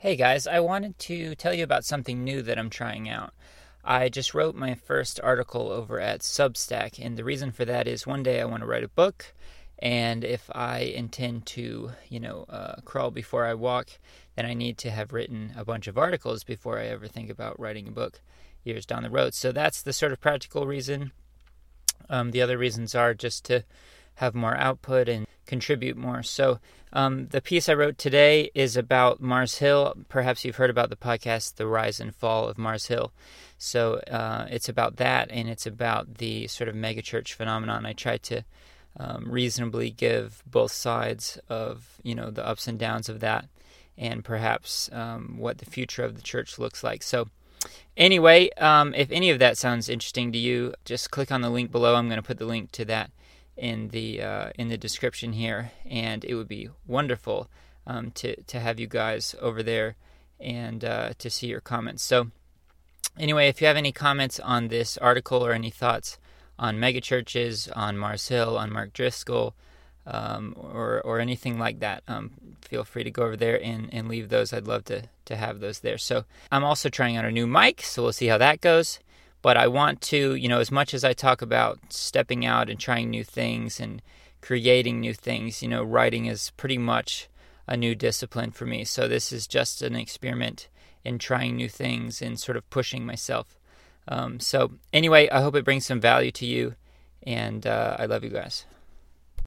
Hey guys, I wanted to tell you about something new that I'm trying out. I just wrote my first article over at Substack, and the reason for that is one day I want to write a book, and if I intend to, you know, uh, crawl before I walk, then I need to have written a bunch of articles before I ever think about writing a book years down the road. So that's the sort of practical reason. Um, the other reasons are just to have more output and contribute more. So, um, the piece I wrote today is about Mars Hill. Perhaps you've heard about the podcast, The Rise and Fall of Mars Hill. So, uh, it's about that, and it's about the sort of megachurch phenomenon. I tried to um, reasonably give both sides of you know the ups and downs of that, and perhaps um, what the future of the church looks like. So. Anyway, um, if any of that sounds interesting to you, just click on the link below. I'm going to put the link to that in the uh, in the description here, and it would be wonderful um, to to have you guys over there and uh, to see your comments. So, anyway, if you have any comments on this article or any thoughts on megachurches, on Mars Hill, on Mark Driscoll, um, or or anything like that, um, feel free to go over there and, and leave those. I'd love to to have those there. So I'm also trying out a new mic, so we'll see how that goes but I want to, you know, as much as I talk about stepping out and trying new things and creating new things, you know, writing is pretty much a new discipline for me. So this is just an experiment in trying new things and sort of pushing myself. Um, so anyway, I hope it brings some value to you, and uh, I love you guys.